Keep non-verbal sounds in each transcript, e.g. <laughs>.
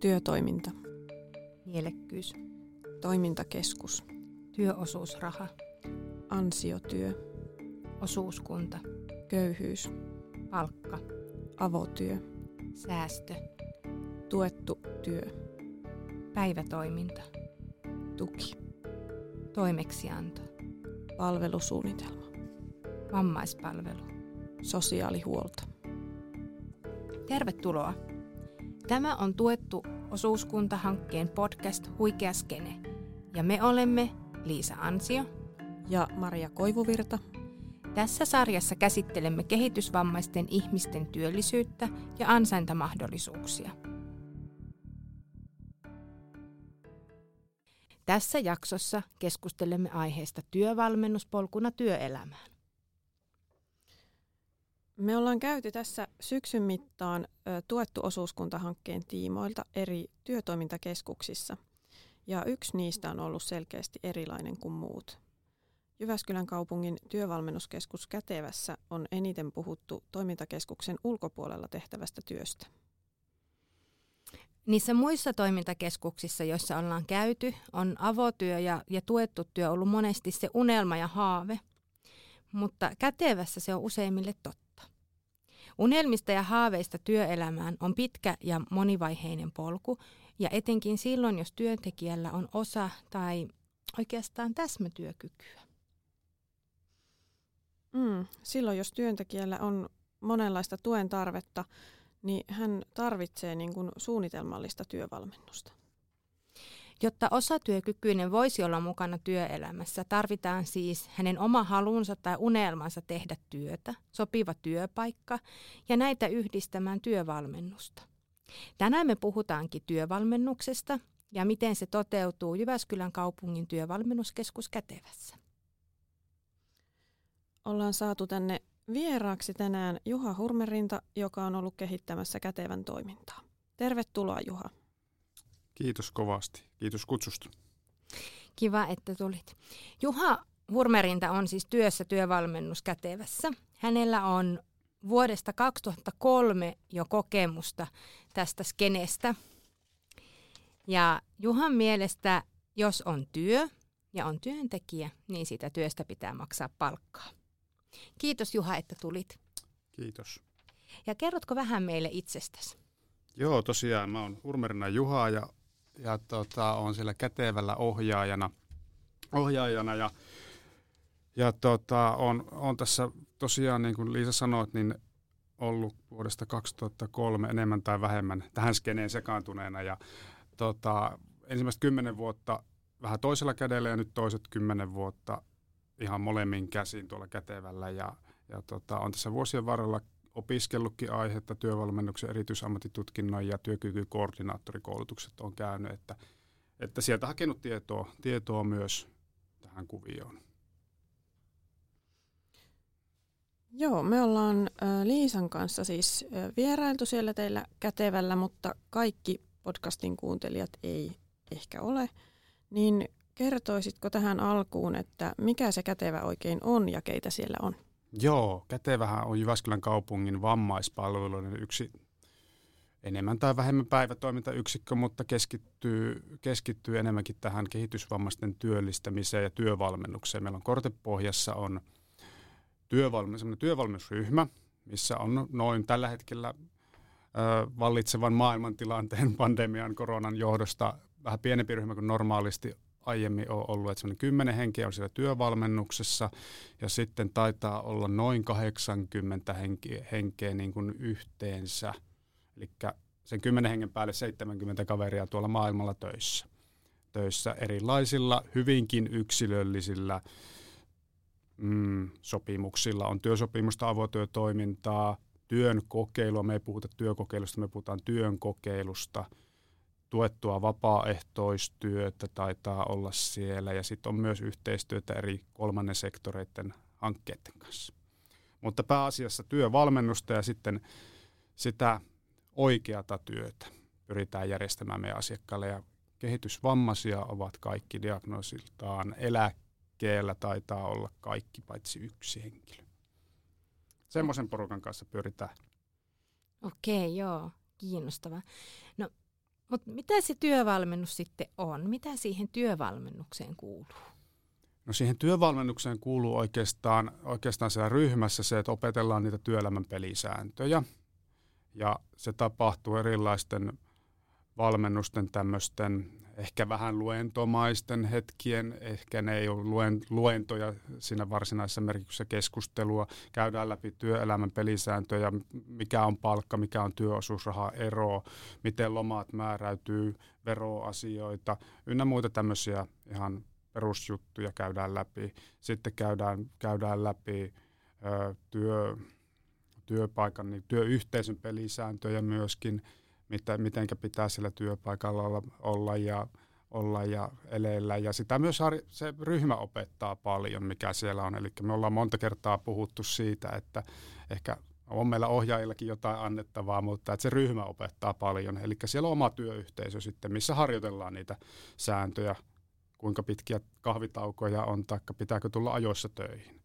Työtoiminta. Mielekkyys. Toimintakeskus. Työosuusraha. Ansiotyö. Osuuskunta. Köyhyys. Palkka. Avotyö. Säästö. Tuettu työ. Päivätoiminta. Tuki. Toimeksianto. Palvelusuunnitelma. Vammaispalvelu. Sosiaalihuolto. Tervetuloa. Tämä on tuettu osuuskuntahankkeen podcast Huikea Skene. Ja me olemme Liisa Ansio Ja Maria Koivuvirta. Tässä sarjassa käsittelemme kehitysvammaisten ihmisten työllisyyttä ja ansaintamahdollisuuksia. Tässä jaksossa keskustelemme aiheesta työvalmennuspolkuna työelämään. Me ollaan käyty tässä syksyn mittaan tuettu osuuskuntahankkeen tiimoilta eri työtoimintakeskuksissa. Ja yksi niistä on ollut selkeästi erilainen kuin muut. Jyväskylän kaupungin työvalmennuskeskus Kätevässä on eniten puhuttu toimintakeskuksen ulkopuolella tehtävästä työstä. Niissä muissa toimintakeskuksissa, joissa ollaan käyty, on avotyö ja, ja tuettu työ ollut monesti se unelma ja haave, mutta kätevässä se on useimmille totta. Unelmista ja haaveista työelämään on pitkä ja monivaiheinen polku, ja etenkin silloin, jos työntekijällä on osa tai oikeastaan täsmätyökykyä. Mm, silloin jos työntekijällä on monenlaista tuen tarvetta, niin hän tarvitsee niin kuin suunnitelmallista työvalmennusta. Jotta osatyökykyinen voisi olla mukana työelämässä, tarvitaan siis hänen oma halunsa tai unelmansa tehdä työtä, sopiva työpaikka ja näitä yhdistämään työvalmennusta. Tänään me puhutaankin työvalmennuksesta ja miten se toteutuu Jyväskylän kaupungin työvalmennuskeskus Kätevässä. Ollaan saatu tänne vieraaksi tänään Juha Hurmerinta, joka on ollut kehittämässä kätevän toimintaa. Tervetuloa Juha. Kiitos kovasti. Kiitos kutsusta. Kiva, että tulit. Juha Hurmerinta on siis työssä työvalmennus Kätevässä. Hänellä on vuodesta 2003 jo kokemusta tästä skenestä. Ja Juhan mielestä, jos on työ ja on työntekijä, niin siitä työstä pitää maksaa palkkaa. Kiitos Juha, että tulit. Kiitos. Ja kerrotko vähän meille itsestäsi? Joo, tosiaan mä oon Hurmerina Juha ja, ja tota, on siellä kätevällä ohjaajana, ohjaajana ja, ja tota, on, on tässä tosiaan, niin kuin Liisa sanoit, niin ollut vuodesta 2003 enemmän tai vähemmän tähän skeneen sekaantuneena ja tota, ensimmäistä kymmenen vuotta vähän toisella kädellä ja nyt toiset kymmenen vuotta ihan molemmin käsin tuolla kätevällä ja, ja tota, on tässä vuosien varrella opiskellutkin aihetta työvalmennuksen erityisammattitutkinnon ja työkykykoordinaattorikoulutukset on käynyt, että, että sieltä hakenut tietoa, tietoa myös tähän kuvioon. Joo, me ollaan Liisan kanssa siis vierailtu siellä teillä kätevällä, mutta kaikki podcastin kuuntelijat ei ehkä ole. Niin kertoisitko tähän alkuun, että mikä se kätevä oikein on ja keitä siellä on? Joo, Kätevähän on Jyväskylän kaupungin vammaispalveluiden yksi enemmän tai vähemmän päivätoimintayksikkö, mutta keskittyy, keskittyy enemmänkin tähän kehitysvammaisten työllistämiseen ja työvalmennukseen. Meillä on Kortepohjassa on työvalmennus, työvalmennusryhmä, missä on noin tällä hetkellä ö, vallitsevan maailmantilanteen <laughs> pandemian koronan johdosta vähän pienempi ryhmä kuin normaalisti aiemmin on ollut, että semmoinen kymmenen henkeä on siellä työvalmennuksessa ja sitten taitaa olla noin 80 henkeä, henkeä niin kuin yhteensä. Eli sen kymmenen hengen päälle 70 kaveria tuolla maailmalla töissä. Töissä erilaisilla, hyvinkin yksilöllisillä mm, sopimuksilla. On työsopimusta, avotyötoimintaa, työn kokeilua. Me ei puhuta työkokeilusta, me puhutaan työn kokeilusta – tuettua vapaaehtoistyötä taitaa olla siellä ja sitten on myös yhteistyötä eri kolmannen sektoreiden hankkeiden kanssa. Mutta pääasiassa työvalmennusta ja sitten sitä oikeata työtä pyritään järjestämään meidän asiakkaille ja kehitysvammaisia ovat kaikki diagnoosiltaan eläkkeellä taitaa olla kaikki paitsi yksi henkilö. Semmoisen porukan kanssa pyritään. Okei, joo, kiinnostava. Mutta mitä se työvalmennus sitten on? Mitä siihen työvalmennukseen kuuluu? No siihen työvalmennukseen kuuluu oikeastaan, oikeastaan siellä ryhmässä se, että opetellaan niitä työelämän pelisääntöjä. Ja se tapahtuu erilaisten valmennusten tämmöisten ehkä vähän luentomaisten hetkien, ehkä ne ei ole luen, luentoja siinä varsinaisessa merkityksessä keskustelua, käydään läpi työelämän pelisääntöjä, mikä on palkka, mikä on työosuusraha ero, miten lomat määräytyy, veroasioita, ynnä muita tämmöisiä ihan perusjuttuja käydään läpi. Sitten käydään, käydään läpi ö, työ, työpaikan, niin työyhteisön pelisääntöjä myöskin, mitä, mitenkä pitää sillä työpaikalla olla, olla ja olla ja eleillä. Ja sitä myös se ryhmä opettaa paljon, mikä siellä on. Eli me ollaan monta kertaa puhuttu siitä, että ehkä on meillä ohjaajillakin jotain annettavaa, mutta että se ryhmä opettaa paljon. Eli siellä on oma työyhteisö sitten, missä harjoitellaan niitä sääntöjä, kuinka pitkiä kahvitaukoja on, tai pitääkö tulla ajoissa töihin.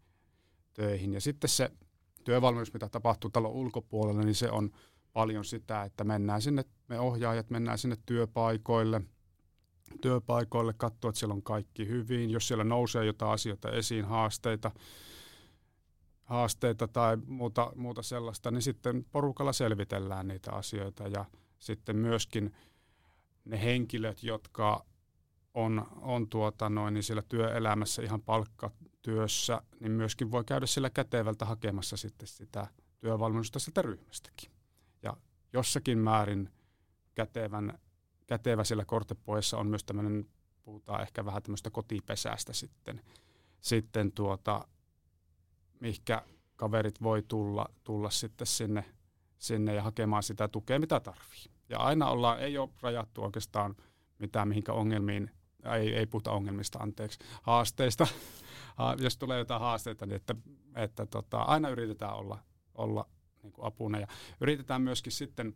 töihin. Ja sitten se työvalmennus, mitä tapahtuu talon ulkopuolella, niin se on paljon sitä, että mennään sinne, me ohjaajat mennään sinne työpaikoille, työpaikoille, katsoa, että siellä on kaikki hyvin. Jos siellä nousee jotain asioita esiin, haasteita, haasteita tai muuta, muuta sellaista, niin sitten porukalla selvitellään niitä asioita ja sitten myöskin ne henkilöt, jotka on, on tuota noin, niin siellä työelämässä ihan palkkatyössä, niin myöskin voi käydä sillä kätevältä hakemassa sitten sitä työvalmennusta sieltä ryhmästäkin. Jossakin määrin kätevän, kätevä siellä kortepoissa on myös tämmöinen, puhutaan ehkä vähän tämmöistä kotipesästä sitten, sitten tuota, mihkä kaverit voi tulla, tulla sitten sinne, sinne ja hakemaan sitä tukea, mitä tarvii. Ja aina ollaan, ei ole rajattu oikeastaan mitään mihinkä ongelmiin ei, ei puhuta ongelmista, anteeksi, haasteista. Jos tulee jotain haasteita, niin että, että tota, aina yritetään olla, olla niin kuin apuna. Ja yritetään myöskin sitten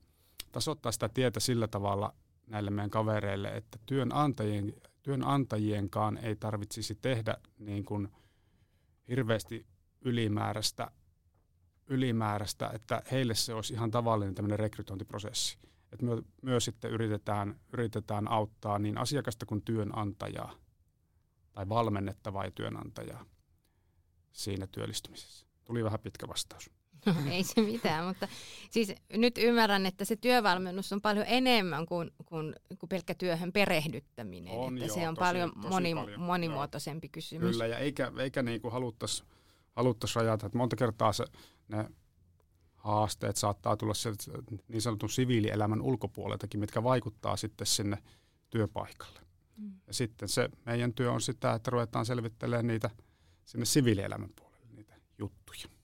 tasoittaa sitä tietä sillä tavalla näille meidän kavereille, että työnantajien, työnantajienkaan ei tarvitsisi tehdä niin kuin hirveästi ylimääräistä, ylimääräistä, että heille se olisi ihan tavallinen tämmöinen rekrytointiprosessi että me myös sitten yritetään, yritetään auttaa niin asiakasta kuin työnantajaa tai valmennettavaa ja työnantajaa siinä työllistymisessä. Tuli vähän pitkä vastaus. <laughs> Ei se mitään, mutta siis nyt ymmärrän, että se työvalmennus on paljon enemmän kuin, kuin, kuin pelkkä työhön perehdyttäminen. On, että joo, se on tosi, paljon, tosi moni, paljon monimuotoisempi kysymys. Kyllä, ja eikä, eikä niin kuin haluttaisi haluttais rajata. Että monta kertaa se, ne haasteet saattaa tulla sieltä niin sanotun siviilielämän ulkopuoleltakin, mitkä vaikuttaa sitten sinne työpaikalle. Mm. Ja sitten se meidän työ on sitä, että ruvetaan selvittelemään niitä sinne siviilielämän puolelle, niitä juttuja.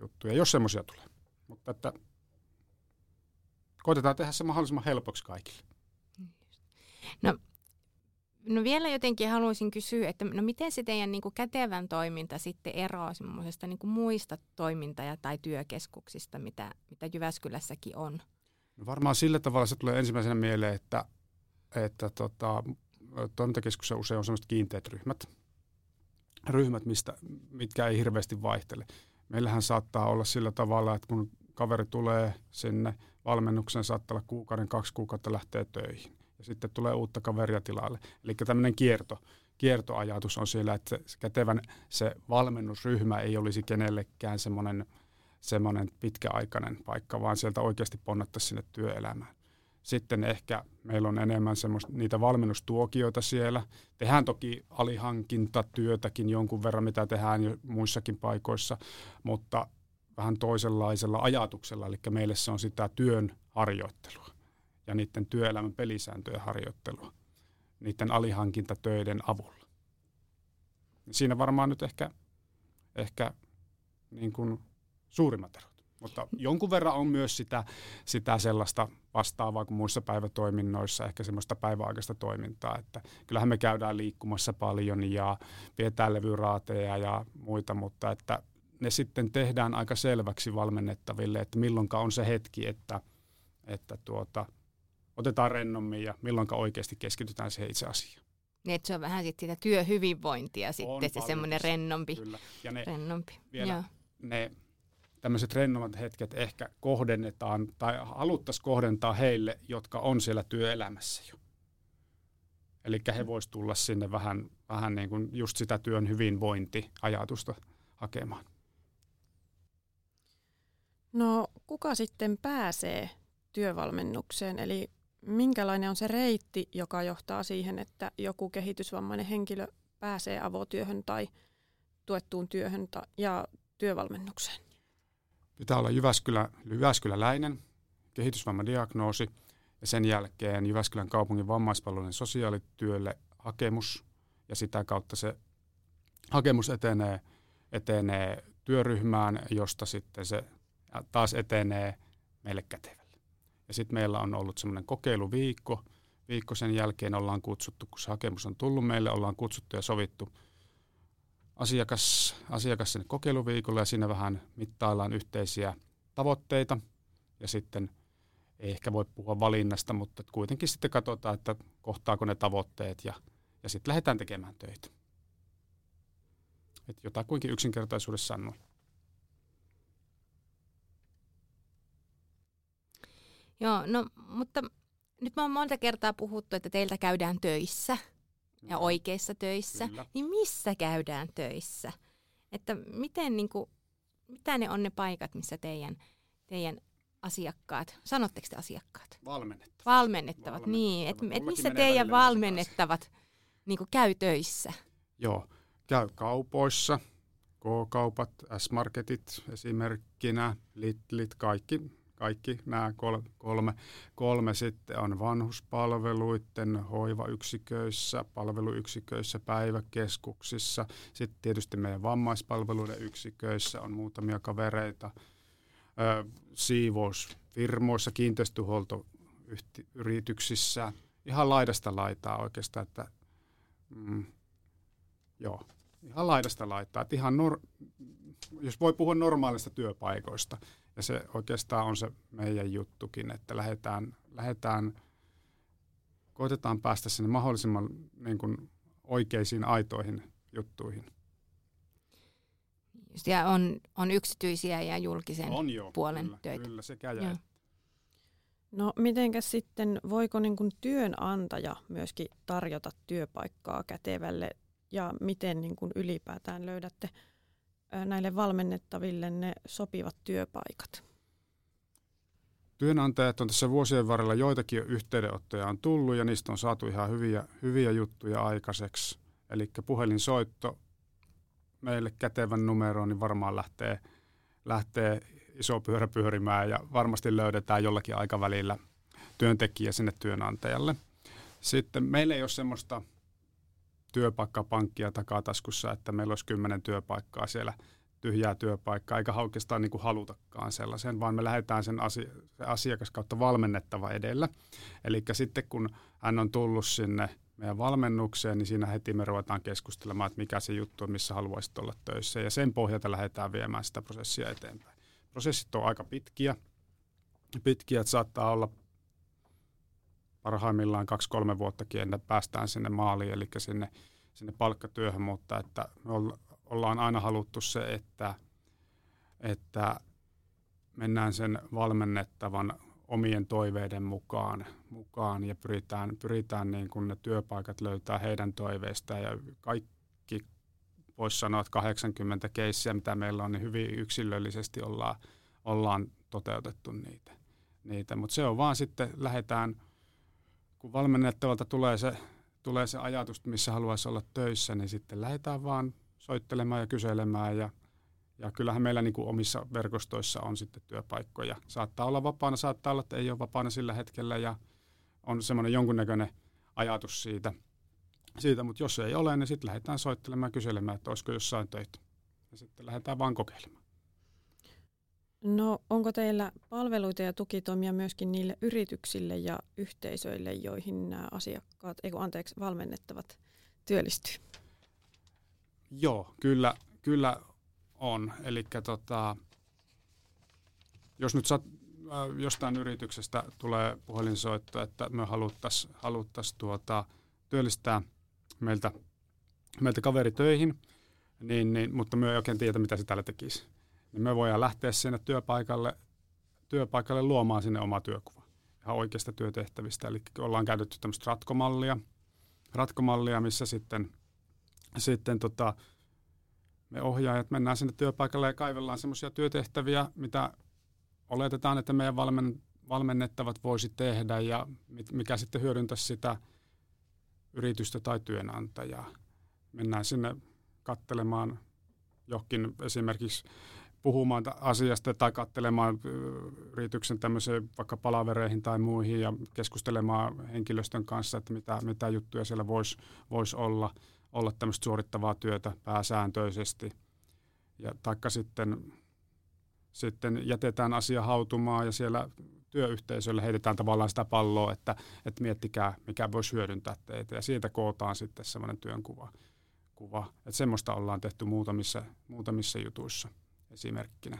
Juttuja jos semmoisia tulee. Mutta että koitetaan tehdä se mahdollisimman helpoksi kaikille. No No vielä jotenkin haluaisin kysyä, että no miten se teidän niin kuin kätevän toiminta sitten eroaa semmoisesta niin kuin muista toiminta- tai työkeskuksista, mitä, mitä Jyväskylässäkin on? No varmaan sillä tavalla se tulee ensimmäisenä mieleen, että, että tota, toimintakeskuksessa usein on sellaiset kiinteät ryhmät, ryhmät mistä, mitkä ei hirveästi vaihtele. Meillähän saattaa olla sillä tavalla, että kun kaveri tulee sinne valmennuksen, saattaa olla kuukauden, kaksi kuukautta lähtee töihin ja sitten tulee uutta kaveria tilalle. Eli tämmöinen kierto, kiertoajatus on siellä, että se kätevän se valmennusryhmä ei olisi kenellekään semmoinen, semmoinen pitkäaikainen paikka, vaan sieltä oikeasti ponnattaisiin sinne työelämään. Sitten ehkä meillä on enemmän semmoista, niitä valmennustuokioita siellä. Tehdään toki alihankintatyötäkin jonkun verran, mitä tehdään jo muissakin paikoissa, mutta vähän toisenlaisella ajatuksella, eli meille se on sitä työn harjoittelua ja niiden työelämän pelisääntöjen harjoittelua niiden alihankintatöiden avulla. Siinä varmaan nyt ehkä, ehkä niin kuin suurimmat erot. Mutta jonkun verran on myös sitä, sitä sellaista vastaavaa kuin muissa päivätoiminnoissa, ehkä semmoista päiväaikaista toimintaa, että kyllähän me käydään liikkumassa paljon ja pidetään levyraateja ja muita, mutta että ne sitten tehdään aika selväksi valmennettaville, että milloinka on se hetki, että, että tuota, otetaan rennommin ja milloin oikeasti keskitytään siihen itse asiaan. Niin, että se on vähän sitten sitä työhyvinvointia sitten, on se semmoinen rennompi. Kyllä. Ja ne, rennompi. Vielä Joo. ne tämmöiset rennommat hetket ehkä kohdennetaan tai haluttaisiin kohdentaa heille, jotka on siellä työelämässä jo. Eli he voisivat tulla sinne vähän, vähän niin kuin just sitä työn hyvinvointiajatusta hakemaan. No kuka sitten pääsee työvalmennukseen? Eli minkälainen on se reitti, joka johtaa siihen, että joku kehitysvammainen henkilö pääsee avotyöhön tai tuettuun työhön ja työvalmennukseen? Pitää olla Jyväskylä, Jyväskyläläinen, kehitysvammadiagnoosi ja sen jälkeen Jyväskylän kaupungin vammaispalvelujen sosiaalityölle hakemus ja sitä kautta se hakemus etenee, etenee työryhmään, josta sitten se taas etenee meille kätevälle. Ja sitten meillä on ollut semmoinen kokeiluviikko. Viikko sen jälkeen ollaan kutsuttu, kun se hakemus on tullut meille, ollaan kutsuttu ja sovittu asiakas, asiakas sinne kokeiluviikolle ja siinä vähän mittaillaan yhteisiä tavoitteita ja sitten ei ehkä voi puhua valinnasta, mutta kuitenkin sitten katsotaan, että kohtaako ne tavoitteet ja, ja sitten lähdetään tekemään töitä. Et jotakuinkin yksinkertaisuudessa noin. Joo, no mutta nyt mä oon monta kertaa puhuttu, että teiltä käydään töissä ja oikeissa töissä. Kyllä. Niin missä käydään töissä? Että miten niin kuin, mitä ne on ne paikat, missä teidän, teidän asiakkaat, sanotteko te asiakkaat? Valmennettavat. Valmennettavat, niin. Että et missä teidän valmennettavat niin kuin käy töissä? Joo, käy kaupoissa, K-kaupat, S-marketit esimerkkinä, Litlit, kaikki kaikki nämä kolme, kolme sitten on vanhuspalveluiden hoivayksiköissä, palveluyksiköissä, päiväkeskuksissa. Sitten tietysti meidän vammaispalveluiden yksiköissä on muutamia kavereita. Ö, siivousfirmoissa, kiinteistöhuoltoyrityksissä, ihan laidasta laitaa oikeastaan, että mm, joo, ihan laidasta laittaa. Että ihan nor- jos voi puhua normaalista työpaikoista, ja se oikeastaan on se meidän juttukin, että lähdetään, lähdetään koitetaan päästä sinne mahdollisimman niin kuin, oikeisiin, aitoihin juttuihin. Ja on, on yksityisiä ja julkisen on jo, puolen kyllä, töitä. Kyllä, sekä ja No mitenkäs sitten, voiko niin kuin työnantaja myöskin tarjota työpaikkaa kätevälle ja miten niin kuin ylipäätään löydätte näille valmennettaville ne sopivat työpaikat? Työnantajat on tässä vuosien varrella joitakin yhteydenottoja on tullut ja niistä on saatu ihan hyviä, hyviä juttuja aikaiseksi. Eli puhelinsoitto meille kätevän numeroon, niin varmaan lähtee, lähtee iso pyörä pyörimään ja varmasti löydetään jollakin aikavälillä työntekijä sinne työnantajalle. Sitten meillä ei ole semmoista työpaikkapankkia takataskussa, että meillä olisi kymmenen työpaikkaa siellä tyhjää työpaikkaa, eikä oikeastaan niin kuin halutakaan sellaisen, vaan me lähdetään sen asia, asiakas kautta valmennettava edellä. Eli sitten kun hän on tullut sinne meidän valmennukseen, niin siinä heti me ruvetaan keskustelemaan, että mikä se juttu on, missä haluaisit olla töissä. Ja sen pohjalta lähdetään viemään sitä prosessia eteenpäin. Prosessit on aika pitkiä. Pitkiä, että saattaa olla parhaimmillaan kaksi-kolme vuottakin ennen päästään sinne maaliin, eli sinne, sinne palkkatyöhön, mutta että me ollaan aina haluttu se, että, että mennään sen valmennettavan omien toiveiden mukaan, mukaan ja pyritään, pyritään niin kuin ne työpaikat löytää heidän toiveistaan ja kaikki voisi sanoa, että 80 keissiä, mitä meillä on, niin hyvin yksilöllisesti ollaan, ollaan toteutettu niitä. niitä. Mutta se on vaan sitten, lähdetään – kun valmennettavalta tulee se, tulee se ajatus, missä haluaisi olla töissä, niin sitten lähdetään vaan soittelemaan ja kyselemään ja, ja kyllähän meillä niin kuin omissa verkostoissa on sitten työpaikkoja. Saattaa olla vapaana, saattaa olla, että ei ole vapaana sillä hetkellä ja on semmoinen jonkunnäköinen ajatus siitä, siitä mutta jos ei ole, niin sitten lähdetään soittelemaan ja kyselemään, että olisiko jossain töitä. Ja sitten lähdetään vaan kokeilemaan. No onko teillä palveluita ja tukitoimia myöskin niille yrityksille ja yhteisöille, joihin nämä asiakkaat, ei anteeksi, valmennettavat työllistyy? Joo, kyllä, kyllä on. Eli tota, jos nyt sat, äh, jostain yrityksestä tulee puhelinsoitto, että me haluttaisiin haluttais tuota, työllistää meiltä, meiltä kaveri töihin, niin, niin, mutta me ei oikein tiedä, mitä se täällä tekisi niin me voidaan lähteä sinne työpaikalle, työpaikalle luomaan sinne oma työkuva ihan oikeista työtehtävistä. Eli ollaan käytetty tämmöistä ratkomallia, ratkomallia missä sitten, sitten tota, me ohjaajat mennään sinne työpaikalle ja kaivellaan semmoisia työtehtäviä, mitä oletetaan, että meidän valmen, valmennettavat voisi tehdä ja mikä sitten hyödyntäisi sitä yritystä tai työnantajaa. Mennään sinne kattelemaan johonkin esimerkiksi puhumaan asiasta tai katselemaan yrityksen tämmöiseen vaikka palavereihin tai muihin ja keskustelemaan henkilöstön kanssa, että mitä, mitä juttuja siellä voisi vois olla, olla tämmöistä suorittavaa työtä pääsääntöisesti. Ja taikka sitten, sitten jätetään asia hautumaan ja siellä työyhteisölle heitetään tavallaan sitä palloa, että, että miettikää, mikä voisi hyödyntää teitä. Ja siitä kootaan sitten semmoinen työnkuva. Kuva. Että semmoista ollaan tehty muutamissa, muutamissa jutuissa esimerkkinä.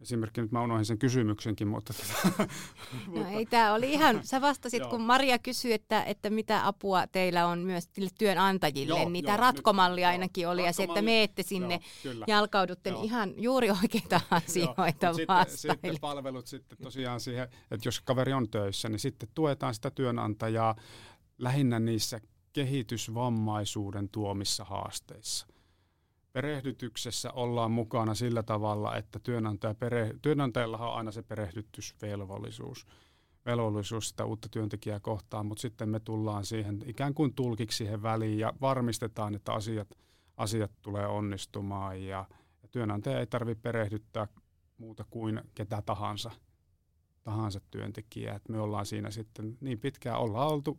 Esimerkki nyt mä unohdin sen kysymyksenkin, mutta... Tota- <laughs> no ei, tämä oli ihan, sä vastasit, kun Maria kysyi, että, että mitä apua teillä on myös työnantajille, joo, niin tämä ratkomalli nyt, ainakin joo, oli, ja se, että meette sinne, joo, jalkaudutte, niin ihan juuri oikeita asioita joo, sitten, sitten palvelut sitten tosiaan siihen, että jos kaveri on töissä, niin sitten tuetaan sitä työnantajaa lähinnä niissä kehitysvammaisuuden tuomissa haasteissa – perehdytyksessä ollaan mukana sillä tavalla, että työnantaja pere, työnantajalla on aina se perehdytysvelvollisuus velvollisuus sitä uutta työntekijää kohtaan, mutta sitten me tullaan siihen ikään kuin tulkiksi siihen väliin ja varmistetaan, että asiat, asiat tulee onnistumaan ja, ja työnantaja ei tarvitse perehdyttää muuta kuin ketä tahansa, tahansa työntekijää. Et me ollaan siinä sitten niin pitkään, ollaan oltu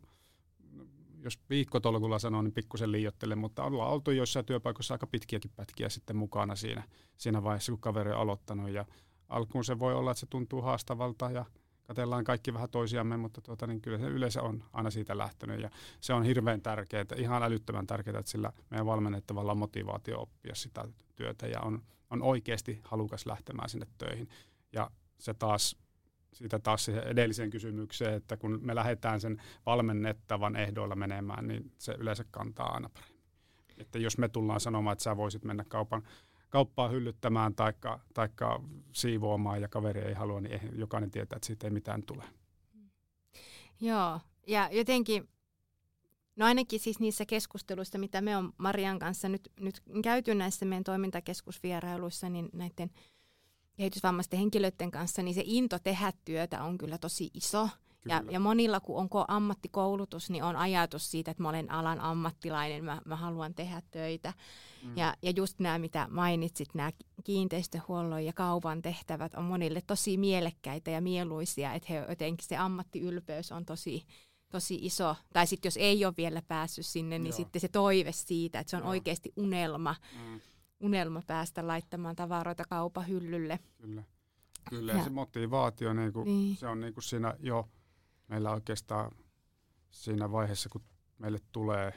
jos viikkotolkulla sanoo, niin pikkusen liiottelen, mutta ollaan oltu joissain työpaikoissa aika pitkiäkin pätkiä sitten mukana siinä, siinä vaiheessa, kun kaveri on aloittanut. Ja alkuun se voi olla, että se tuntuu haastavalta ja katellaan kaikki vähän toisiamme, mutta tuota, niin kyllä se yleensä on aina siitä lähtenyt. Ja se on hirveän tärkeää, ihan älyttömän tärkeää, että sillä meidän valmennettavalla on motivaatio oppia sitä työtä ja on, on oikeasti halukas lähtemään sinne töihin. Ja se taas siitä taas siihen edelliseen kysymykseen, että kun me lähdetään sen valmennettavan ehdoilla menemään, niin se yleensä kantaa aina paremmin. Että jos me tullaan sanomaan, että sä voisit mennä kaupan, kauppaa hyllyttämään tai taikka siivoamaan ja kaveri ei halua, niin jokainen tietää, että siitä ei mitään tule. Joo, ja jotenkin, no ainakin siis niissä keskusteluissa, mitä me on Marian kanssa nyt, nyt käyty näissä meidän toimintakeskusvierailuissa, niin näiden – kehitysvammaisten henkilöiden kanssa, niin se into tehdä työtä on kyllä tosi iso. Ja, ja monilla, kun onko ammattikoulutus, niin on ajatus siitä, että mä olen alan ammattilainen, mä, mä haluan tehdä töitä. Mm. Ja, ja just nämä, mitä mainitsit, nämä kiinteistöhuollon ja kaupan tehtävät on monille tosi mielekkäitä ja mieluisia, että he, jotenkin se ammattiylpeys on tosi, tosi iso. Tai sitten jos ei ole vielä päässyt sinne, niin Joo. sitten se toive siitä, että se on Joo. oikeasti unelma. Mm unelma päästä laittamaan tavaroita kaupan hyllylle. Kyllä, Kyllä ja, ja se motivaatio, niin kuin, niin. se on niin kuin siinä jo meillä oikeastaan siinä vaiheessa, kun meille tulee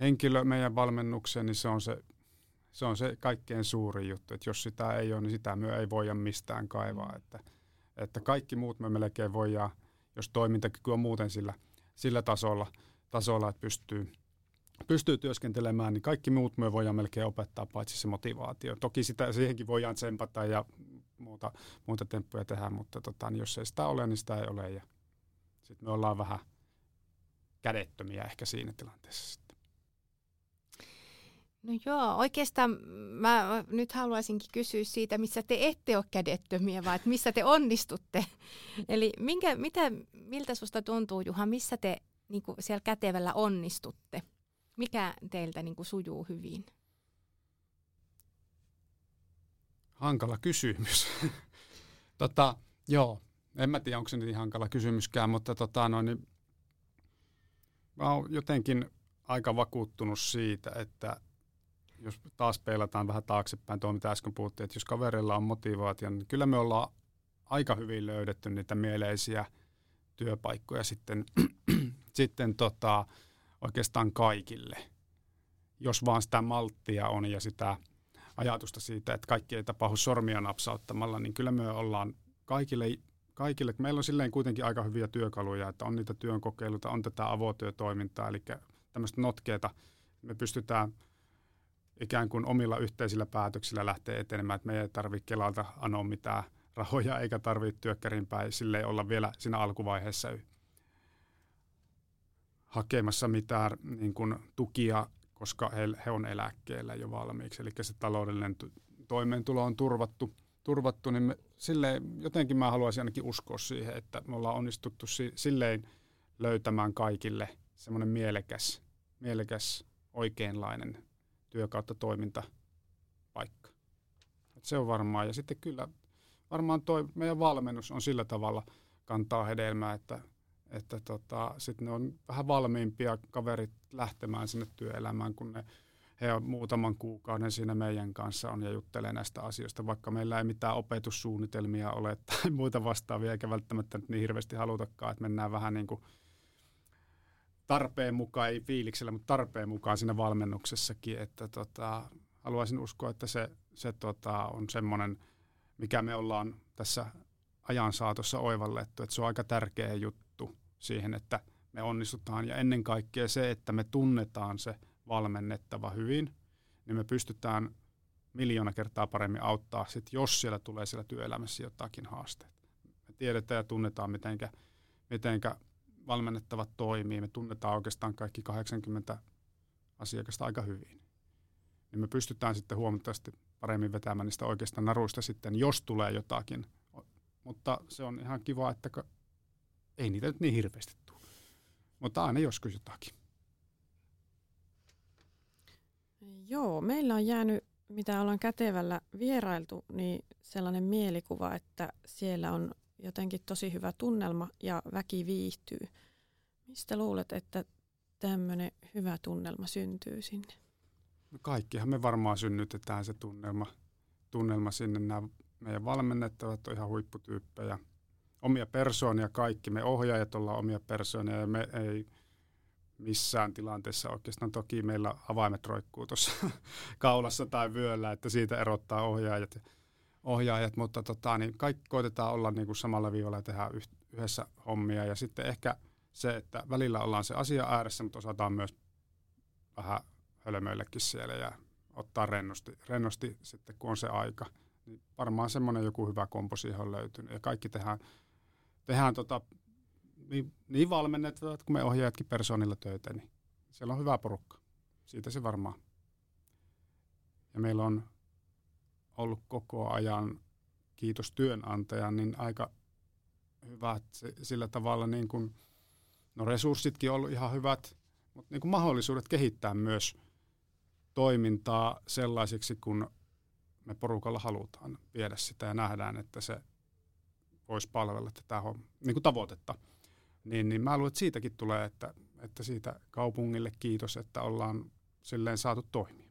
henkilö meidän valmennukseen, niin se on se, se on se kaikkein suurin juttu. Että jos sitä ei ole, niin sitä me ei voida mistään kaivaa. Että, että kaikki muut me melkein voidaan, jos toimintakyky on muuten sillä, sillä tasolla, tasolla, että pystyy, pystyy työskentelemään, niin kaikki muut me voidaan melkein opettaa, paitsi se motivaatio. Toki sitä, siihenkin voidaan tsempata ja muuta, muuta temppuja tehdä, mutta tota, niin jos ei sitä ole, niin sitä ei ole. Ja sitten me ollaan vähän kädettömiä ehkä siinä tilanteessa sitten. No joo, oikeastaan mä nyt haluaisinkin kysyä siitä, missä te ette ole kädettömiä, vaan että missä te onnistutte. <laughs> Eli minkä, mitä, miltä susta tuntuu, Juha, missä te niin siellä kätevällä onnistutte? Mikä teiltä niin kuin sujuu hyvin? Hankala kysymys. <laughs> tota, joo, en mä tiedä, onko se niin hankala kysymyskään, mutta tota, no, niin, mä oon jotenkin aika vakuuttunut siitä, että jos taas peilataan vähän taaksepäin tuo, mitä äsken puhuttiin, että jos kaverilla on motivaatio, niin kyllä me ollaan aika hyvin löydetty niitä mieleisiä työpaikkoja sitten, <clears throat> sitten tota, oikeastaan kaikille, jos vaan sitä malttia on ja sitä ajatusta siitä, että kaikki ei tapahdu sormia napsauttamalla, niin kyllä me ollaan kaikille, kaikille. Meillä on silleen kuitenkin aika hyviä työkaluja, että on niitä työnkokeiluita, on tätä avotyötoimintaa, eli tämmöistä notkeeta, me pystytään ikään kuin omilla yhteisillä päätöksillä lähtee etenemään, että me ei tarvitse Kelalta anoa mitään rahoja eikä tarvitse työkkärin päin sille olla vielä siinä alkuvaiheessa hakemassa mitään niin kuin, tukia, koska he, he on eläkkeellä jo valmiiksi. Eli se taloudellinen toimeentulo on turvattu, turvattu niin me, silleen, jotenkin mä haluaisin ainakin uskoa siihen, että me ollaan onnistuttu si, silleen löytämään kaikille semmoinen mielekäs, mielekäs oikeinlainen työ kautta toimintapaikka. Et se on varmaan. Ja sitten kyllä varmaan toi meidän valmennus on sillä tavalla kantaa hedelmää, että, että tota, sitten ne on vähän valmiimpia kaverit lähtemään sinne työelämään, kun ne he on muutaman kuukauden siinä meidän kanssa on ja juttelee näistä asioista, vaikka meillä ei mitään opetussuunnitelmia ole <laughs> tai muita vastaavia, eikä välttämättä niin hirveästi halutakaan, että mennään vähän niin kuin tarpeen mukaan, ei fiiliksellä, mutta tarpeen mukaan siinä valmennuksessakin, että tota, haluaisin uskoa, että se, se tota, on semmoinen, mikä me ollaan tässä ajan saatossa oivallettu, että se on aika tärkeä juttu siihen, että me onnistutaan ja ennen kaikkea se, että me tunnetaan se valmennettava hyvin, niin me pystytään miljoona kertaa paremmin auttaa, sit jos siellä tulee siellä työelämässä jotakin haasteita. Me tiedetään ja tunnetaan, mitenkä, mitenkä valmennettavat toimii. Me tunnetaan oikeastaan kaikki 80 asiakasta aika hyvin. Niin me pystytään sitten huomattavasti paremmin vetämään niistä oikeista naruista sitten, jos tulee jotakin. Mutta se on ihan kiva, että ei niitä nyt niin hirveästi tule. Mutta aina joskus jotakin. Joo, meillä on jäänyt, mitä ollaan kätevällä vierailtu, niin sellainen mielikuva, että siellä on jotenkin tosi hyvä tunnelma ja väki viihtyy. Mistä luulet, että tämmöinen hyvä tunnelma syntyy sinne? No kaikkihan me varmaan synnytetään se tunnelma, tunnelma sinne. Nämä meidän valmennettavat on ihan huipputyyppejä. Omia persoonia kaikki. Me ohjaajat ollaan omia persoonia ja me ei missään tilanteessa oikeastaan. Toki meillä avaimet roikkuu tuossa <laughs> kaulassa tai vyöllä, että siitä erottaa ohjaajat, ohjaajat mutta tota, niin kaikki koitetaan olla niin kuin samalla viivalla ja tehdä yhdessä hommia. Ja sitten ehkä se, että välillä ollaan se asia ääressä, mutta osataan myös vähän hölmöillekin siellä ja ottaa rennosti, rennosti sitten, kun on se aika. Niin varmaan semmoinen joku hyvä kompo siihen on löytynyt. Ja kaikki tehdään, tehdään tota niin, niin valmennettavat kuin me ohjaajatkin persoonilla töitä, niin siellä on hyvä porukka. Siitä se varmaan. Ja meillä on ollut koko ajan, kiitos työnantajan, niin aika hyvät sillä tavalla, niin kuin, no resurssitkin on ollut ihan hyvät, mutta niin kuin mahdollisuudet kehittää myös toimintaa sellaisiksi, kun me porukalla halutaan viedä sitä ja nähdään, että se voisi palvella tätä niin kuin tavoitetta niin, niin mä luulen, että siitäkin tulee, että, että siitä kaupungille kiitos, että ollaan silleen saatu toimia.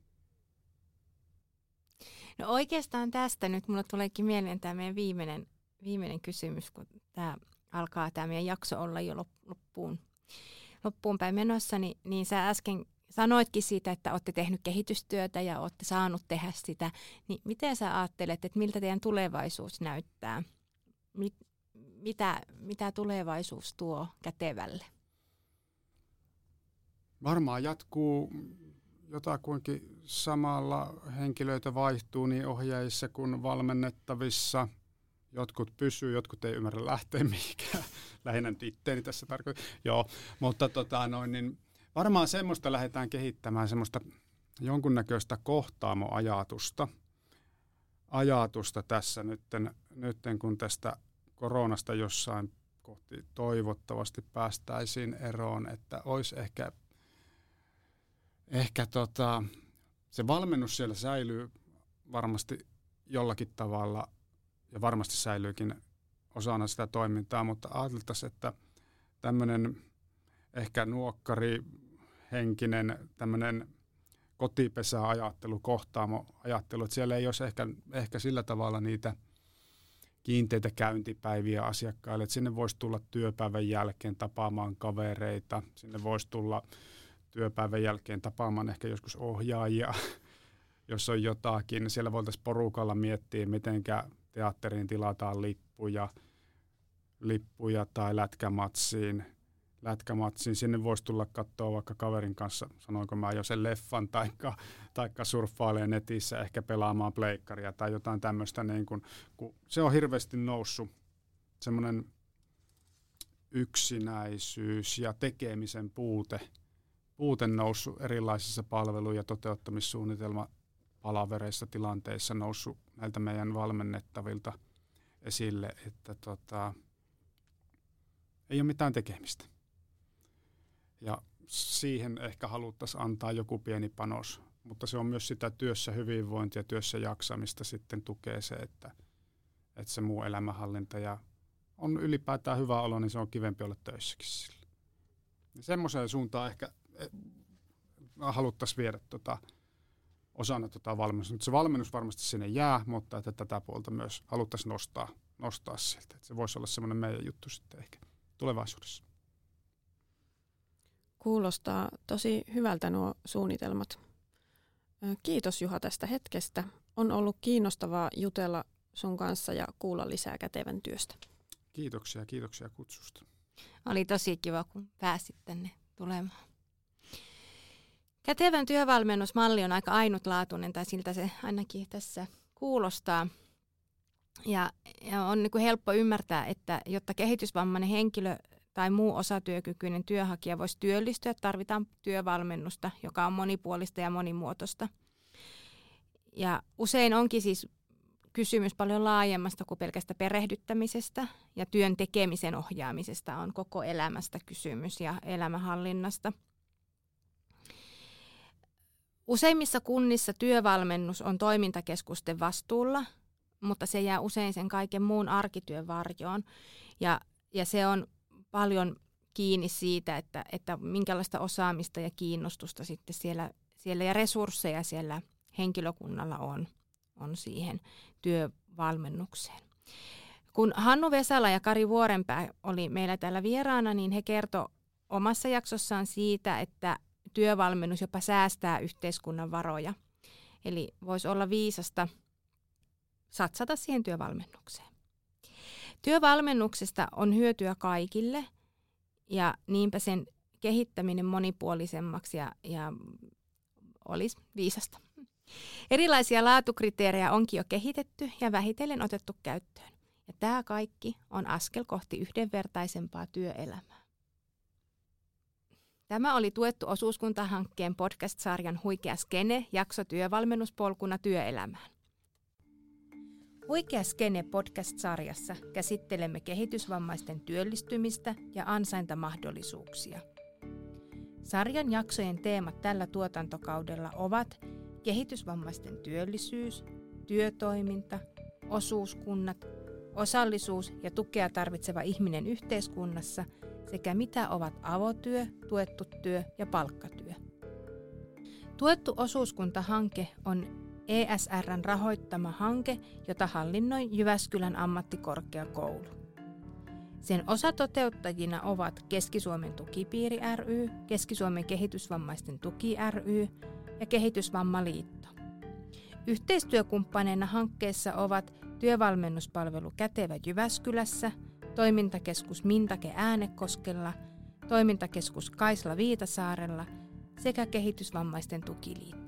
No oikeastaan tästä nyt mulle tuleekin mieleen tämä meidän viimeinen, viimeinen kysymys, kun tämä alkaa tämä meidän jakso olla jo loppuun, loppuun päin menossa, niin, niin sä äsken sanoitkin siitä, että olette tehnyt kehitystyötä ja olette saanut tehdä sitä, niin miten sä ajattelet, että miltä teidän tulevaisuus näyttää? Mitä, mitä tulevaisuus tuo kätevälle? Varmaan jatkuu jotakuinkin samalla henkilöitä vaihtuu niin ohjaajissa kuin valmennettavissa. Jotkut pysyy, jotkut ei ymmärrä lähteä mihinkään. <laughs> Lähinnä nyt itteeni tässä tarkoittaa. Joo, mutta tota, noin, niin varmaan semmoista lähdetään kehittämään, semmoista jonkunnäköistä kohtaamoajatusta ajatusta tässä nytten, nytten kun tästä koronasta jossain kohti toivottavasti päästäisiin eroon, että olisi ehkä, ehkä tota, se valmennus siellä säilyy varmasti jollakin tavalla ja varmasti säilyykin osana sitä toimintaa, mutta ajateltaisiin, että tämmöinen ehkä nuokkari henkinen tämmöinen kotipesäajattelu, kohtaamo ajattelu, että siellä ei olisi ehkä, ehkä sillä tavalla niitä – kiinteitä käyntipäiviä asiakkaille, että sinne voisi tulla työpäivän jälkeen tapaamaan kavereita, sinne voisi tulla työpäivän jälkeen tapaamaan ehkä joskus ohjaajia, <laughs> jos on jotakin. Siellä voitaisiin porukalla miettiä, miten teatteriin tilataan lippuja, lippuja tai lätkämatsiin. Lätkämatsiin. Sinne voisi tulla katsoa vaikka kaverin kanssa, sanoinko mä jo sen leffan, taikka, taikka surffailee netissä, ehkä pelaamaan pleikkaria tai jotain tämmöistä. Niin kun, kun se on hirveästi noussut semmoinen yksinäisyys ja tekemisen puute, puute noussut erilaisissa palvelu- ja toteuttamissuunnitelma palavereissa tilanteissa noussut näiltä meidän valmennettavilta esille, että tota, ei ole mitään tekemistä. Ja siihen ehkä haluttaisiin antaa joku pieni panos, mutta se on myös sitä työssä hyvinvointia, työssä jaksamista sitten tukee se, että, että se muu elämänhallinta ja on ylipäätään hyvä olo, niin se on kivempi olla töissäkin sillä. Semmoiseen suuntaan ehkä eh, haluttaisiin viedä tota, osana tota valmennusta. Se valmennus varmasti sinne jää, mutta että tätä puolta myös haluttaisiin nostaa, nostaa sieltä. Että se voisi olla semmoinen meidän juttu sitten ehkä tulevaisuudessa. Kuulostaa tosi hyvältä nuo suunnitelmat. Kiitos Juha tästä hetkestä. On ollut kiinnostavaa jutella sun kanssa ja kuulla lisää kätevän työstä. Kiitoksia, kiitoksia kutsusta. Oli tosi kiva, kun pääsit tänne tulemaan. Kätevän työvalmennusmalli on aika ainutlaatuinen, tai siltä se ainakin tässä kuulostaa. Ja, ja on niin kuin helppo ymmärtää, että jotta kehitysvammainen henkilö tai muu osatyökykyinen työhakija voisi työllistyä, tarvitaan työvalmennusta, joka on monipuolista ja monimuotoista. Ja usein onkin siis kysymys paljon laajemmasta kuin pelkästä perehdyttämisestä ja työn tekemisen ohjaamisesta on koko elämästä kysymys ja elämänhallinnasta. Useimmissa kunnissa työvalmennus on toimintakeskusten vastuulla, mutta se jää usein sen kaiken muun arkityön varjoon. Ja, ja se on paljon kiinni siitä, että, että minkälaista osaamista ja kiinnostusta sitten siellä, siellä ja resursseja siellä henkilökunnalla on, on siihen työvalmennukseen. Kun Hannu Vesala ja Kari Vuorenpää oli meillä täällä vieraana, niin he kertoi omassa jaksossaan siitä, että työvalmennus jopa säästää yhteiskunnan varoja. Eli voisi olla viisasta satsata siihen työvalmennukseen. Työvalmennuksesta on hyötyä kaikille ja niinpä sen kehittäminen monipuolisemmaksi ja, ja olisi viisasta. Erilaisia laatukriteerejä onkin jo kehitetty ja vähitellen otettu käyttöön. Ja tämä kaikki on askel kohti yhdenvertaisempaa työelämää. Tämä oli tuettu osuuskuntahankkeen podcast-sarjan Huikea skene jakso työvalmennuspolkuna työelämään. Huikea skene podcast-sarjassa käsittelemme kehitysvammaisten työllistymistä ja ansaintamahdollisuuksia. Sarjan jaksojen teemat tällä tuotantokaudella ovat kehitysvammaisten työllisyys, työtoiminta, osuuskunnat, osallisuus ja tukea tarvitseva ihminen yhteiskunnassa sekä mitä ovat avotyö, tuettu työ ja palkkatyö. Tuettu osuuskuntahanke on ESRn rahoittama hanke, jota hallinnoi Jyväskylän ammattikorkeakoulu. Sen osatoteuttajina ovat Keski-Suomen tukipiiri ry, Keski-Suomen kehitysvammaisten tuki ry ja Kehitysvammaliitto. Yhteistyökumppaneina hankkeessa ovat työvalmennuspalvelu Kätevä Jyväskylässä, toimintakeskus Mintake Äänekoskella, toimintakeskus Kaisla Viitasaarella sekä Kehitysvammaisten tukiliitto.